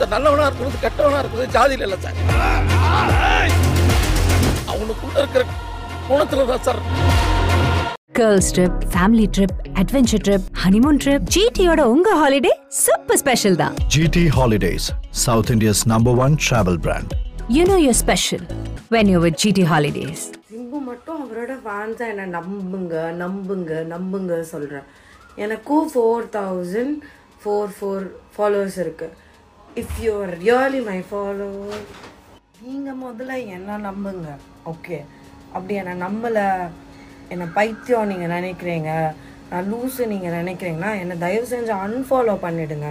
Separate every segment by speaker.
Speaker 1: ஒருத்தர் நல்லவனா இருக்கிறது கெட்டவனா இருக்கிறது ஜாதியில இல்லை சார். அவனுக்குள்ள இருக்கிற குணத்துல தான் sir.
Speaker 2: Girls trip family trip adventure trip honeymoon trip ஜிடியோட உங்க ஹாலிடே சூப்பர் ஸ்பெஷல் தான்.
Speaker 3: GT Holidays, South India's number one travel brand.
Speaker 2: You know your special when you with GT holidays
Speaker 4: Simbu மட்டும் அவரோட ஃபேன்ஸாக என்னை நம்புங்க நம்புங்க நம்புங்க சொல்கிறேன் எனக்கும் four thousand four four followers இருக்குது if you are really my follower நீங்கள் முதல்ல என்ன நம்புங்க. ஓகே அப்படி என்னை நம்பலை என்னை பைத்தியம் நீங்கள் நினைக்கிறீங்க நான் லூஸு நீங்கள் நினைக்கிறீங்கன்னா என்னை தயவு செஞ்சு அன்ஃபாலோ பண்ணிவிடுங்க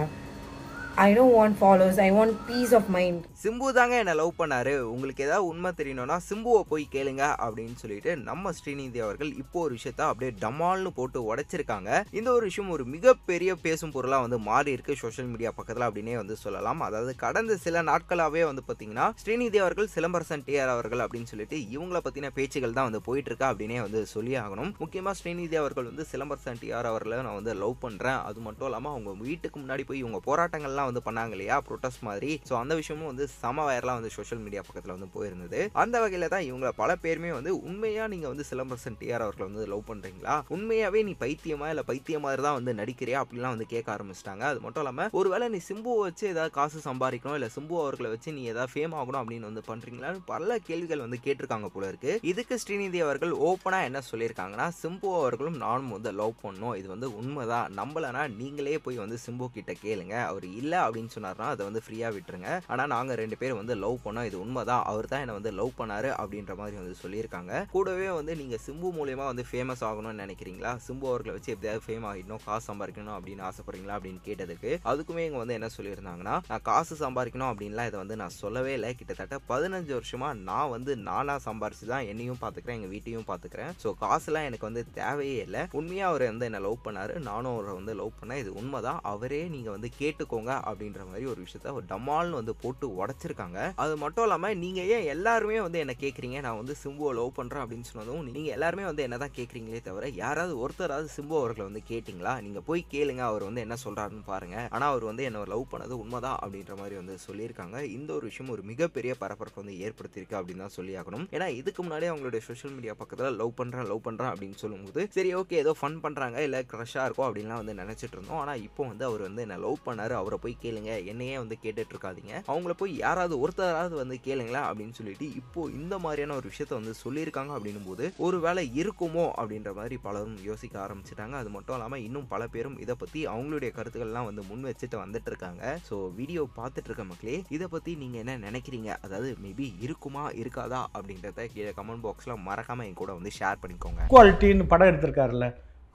Speaker 4: I don't want follows I want peace of mind
Speaker 5: Simbu தாங்க என்னை லவ் பண்ணாரு. உங்களுக்கு ஏதாவது உண்மை தெரியணும்னா சிம்புவை போய் கேளுங்க அப்படின்னு சொல்லிட்டு நம்ம ஸ்ரீநிதி அவர்கள் இப்போ ஒரு விஷயத்த அப்படியே டமால்னு போட்டு உடைச்சிருக்காங்க. இந்த ஒரு விஷயம் ஒரு மிகப்பெரிய பேசும் பொருளாக வந்து மாறி இருக்கு சோஷியல் மீடியா பக்கத்தில் அப்படின்னே வந்து சொல்லலாம். அதாவது கடந்த சில நாட்களாகவே வந்து பார்த்தீங்கன்னா ஸ்ரீநிதி அவர்கள் சிலம்பரசன் டிஆர் அவர்கள் அப்படின்னு சொல்லிட்டு இவங்களை பற்றின பேச்சுகள் தான் வந்து போயிட்டு இருக்கா அப்படின்னே வந்து சொல்லி ஆகணும். முக்கியமாக ஸ்ரீநிதி அவர்கள் வந்து சிலம்பரசன் டிஆர் அவர்களை நான் வந்து லவ் பண்ணுறேன் அது மட்டும் இல்லாமல் அவங்க வீட்டுக்கு முன்னாடி போய் இவங்க போராட்டங்கள்லாம் வந்து பண்ணாங்க இல்லையா? ப்ரொட்டஸ்ட் மாதிரி. ஸோ அந்த விஷயமும் வந்து சம வயர்லாம் வந்து சோஷியல் மீடியா பக்கத்தில் வந்து போயிருந்தது. அந்த வகையில் தான் இவங்க பல பேருமே வந்து உண்மையாக நீங்கள் வந்து சிலம்பரசன் டிஆர் அவர்களை வந்து லவ் பண்ணுறீங்களா உண்மையாகவே நீ பைத்தியமா இல்லை பைத்திய மாதிரி தான் வந்து நடிக்கிறியா? அப்படிலாம் வந்து கேட்க ஆரம்பிச்சிட்டாங்க. அது மட்டும் இல்லாமல் ஒருவேளை நீ சிம்புவை வச்சு ஏதாவது காசு சம்பாதிக்கணும் இல்லை சிம்பு அவர்களை வச்சு நீ ஏதாவது ஃபேம் ஆகணும் அப்படின்னு வந்து பண்ணுறீங்களான்னு பல கேள்விகள் வந்து கேட்டிருக்காங்க போல இருக்கு. இதுக்கு ஸ்ரீநிதி அவர்கள் ஓப்பனாக என்ன சொல்லியிருக்காங்கன்னா சிம்பு அவர்களும் நானும் வந்து லவ் பண்ணோம். இது வந்து உண்மைதான். நம்பலனா நீங்களே போய் வந்து சிம்பு கிட்ட கேளுங்க. அவர் இல்லை இல்லை அப்படின்னு சொன்னார்னா அதை வந்து ஃப்ரீயாக விட்டுருங்க. ஆனால் நாங்கள் ரெண்டு பேரும் வந்து லவ் பண்ணோம் இது உண்மைதான். அவர் தான் என்னை வந்து லவ் பண்ணாரு அப்படின்ற மாதிரி வந்து சொல்லியிருக்காங்க. கூடவே வந்து நீங்கள் சிம்பு மூலயமா வந்து ஃபேமஸ் ஆகணும்னு நினைக்கிறீங்களா? சிம்பு அவர்களை வச்சு எப்படியாவது ஃபேம் ஆகிடணும் காசு சம்பாதிக்கணும் அப்படின்னு ஆசைப்படுறீங்களா அப்படின்னு கேட்டதுக்கு அதுக்குமே இவங்க வந்து என்ன சொல்லியிருந்தாங்கன்னா நான் காசு சம்பாதிக்கணும் அப்படின்லாம் இதை வந்து நான் சொல்லவே இல்லை. கிட்டத்தட்ட பதினஞ்சு வருஷமாக நான் வந்து நானாக சம்பாரிச்சு தான் என்னையும் பார்த்துக்கிறேன் எங்கள் வீட்டையும் பார்த்துக்கிறேன். ஸோ காசுலாம் எனக்கு வந்து தேவையே இல்லை. உண்மையாக அவர் வந்து என்னை லவ் பண்ணார். நானும் அவரை வந்து லவ் பண்ணேன். இது உண்மைதான். அவரே நீங்கள் வந்து கேட்டுக்கோங்க அப்படின்ற மாதிரி ஒரு விஷயத்த ஒரு டமால்னு வந்து போட்டு உடச்சிருக்காங்க. அது மட்டும் இல்லாமல் நீங்கள் ஏன் எல்லாருமே வந்து என்ன கேட்குறீங்க நான் வந்து சிம்புவை லவ் பண்ணுறேன் அப்படின்னு சொன்னதும் நீங்கள் எல்லாருமே வந்து என்ன தான் கேட்குறீங்களே தவிர யாராவது ஒருத்தராவது சிம்பு அவர்களை வந்து கேட்டிங்களா? நீங்கள் போய் கேளுங்க அவர் வந்து என்ன சொல்கிறாருன்னு பாருங்க. ஆனால் அவர் வந்து என்ன லவ் பண்ணது உண்மைதான் அப்படின்ற மாதிரி வந்து சொல்லியிருக்காங்க. இந்த ஒரு விஷயம் ஒரு மிகப்பெரிய பரபரப்பு வந்து ஏற்படுத்தியிருக்கு அப்படின்னு தான் சொல்லி ஆகணும். ஏன்னா இதுக்கு முன்னாடி அவங்களுடைய சோஷியல் மீடியா பக்கத்தில் லவ் பண்ணுறேன் லவ் பண்ணுறேன் அப்படின்னு சொல்லும்போது சரி ஓகே ஏதோ ஃபன் பண்ணுறாங்க இல்லை க்ரஷ்ஷாக இருக்கும் அப்படின்லாம் வந்து நினச்சிட்டு இருந்தோம். ஆனால் இப்போ வந்து அவர் வந்து என்ன லவ் பண்ணார் அவரை போய் போய் கேளுங்க. என்னையே வந்து கேட்டுட்டு இருக்காதீங்க அவங்கள போய் யாராவது ஒருத்தராவது வந்து கேளுங்களா அப்படின்னு சொல்லிட்டு இப்போ இந்த மாதிரியான ஒரு விஷயத்த வந்து சொல்லியிருக்காங்க அப்படின்னும் போது ஒரு வேலை இருக்குமோ அப்படின்ற மாதிரி பலரும் யோசிக்க ஆரம்பிச்சிட்டாங்க. அது மட்டும் இல்லாமல் இன்னும் பல பேரும் இதை பற்றி அவங்களுடைய கருத்துக்கள்லாம் வந்து முன் வச்சுட்டு வந்துட்டு இருக்காங்க ஸோ வீடியோ பார்த்துட்டு இருக்க மக்களே இதை பற்றி நீங்கள் என்ன நினைக்கிறீங்க? அதாவது மேபி இருக்குமா இருக்காதா அப்படின்றத கீழே கமெண்ட் பாக்ஸில் மறக்காமல் என் கூட வந்து ஷேர் பண்ணிக்கோங்க.
Speaker 6: ஈக்குவாலிட்டின்னு படம் எடுத்திருக்காருல்ல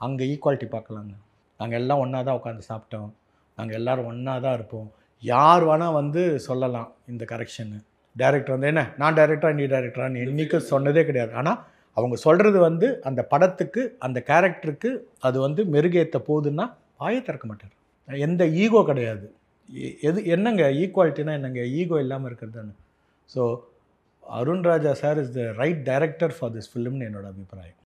Speaker 6: அங்கே ஈக்குவாலிட்டி பார்க்கலாங்க. நாங்கள் எல்லாம் ஒன்றா தான் உட்காந்து சாப்பிட்டோம். நாங்கள் எல்லாரும் ஒன்றா தான் இருப்போம். யார் வேணால் வந்து சொல்லலாம் இந்த கரெக்ஷனு டைரக்டர் வந்து என்ன? நான் டைரக்டரா நீ டைரக்டரான்னு என்றைக்கும் சொன்னதே கிடையாது. ஆனால் அவங்க சொல்கிறது வந்து அந்த படத்துக்கு அந்த கேரக்டருக்கு அது வந்து மெருகேற்ற போகுதுன்னா வாயை திறக்க மாட்டார். எந்த ஈகோ கிடையாது. எ- எது என்னங்க? ஈக்குவாலிட்டினா என்னங்க? ஈகோ இல்லாமல் இருக்கிறது தானே so Arunraja sir is the right director for this ஃபிலிம்னு என்னோட அபிப்பிராயம்.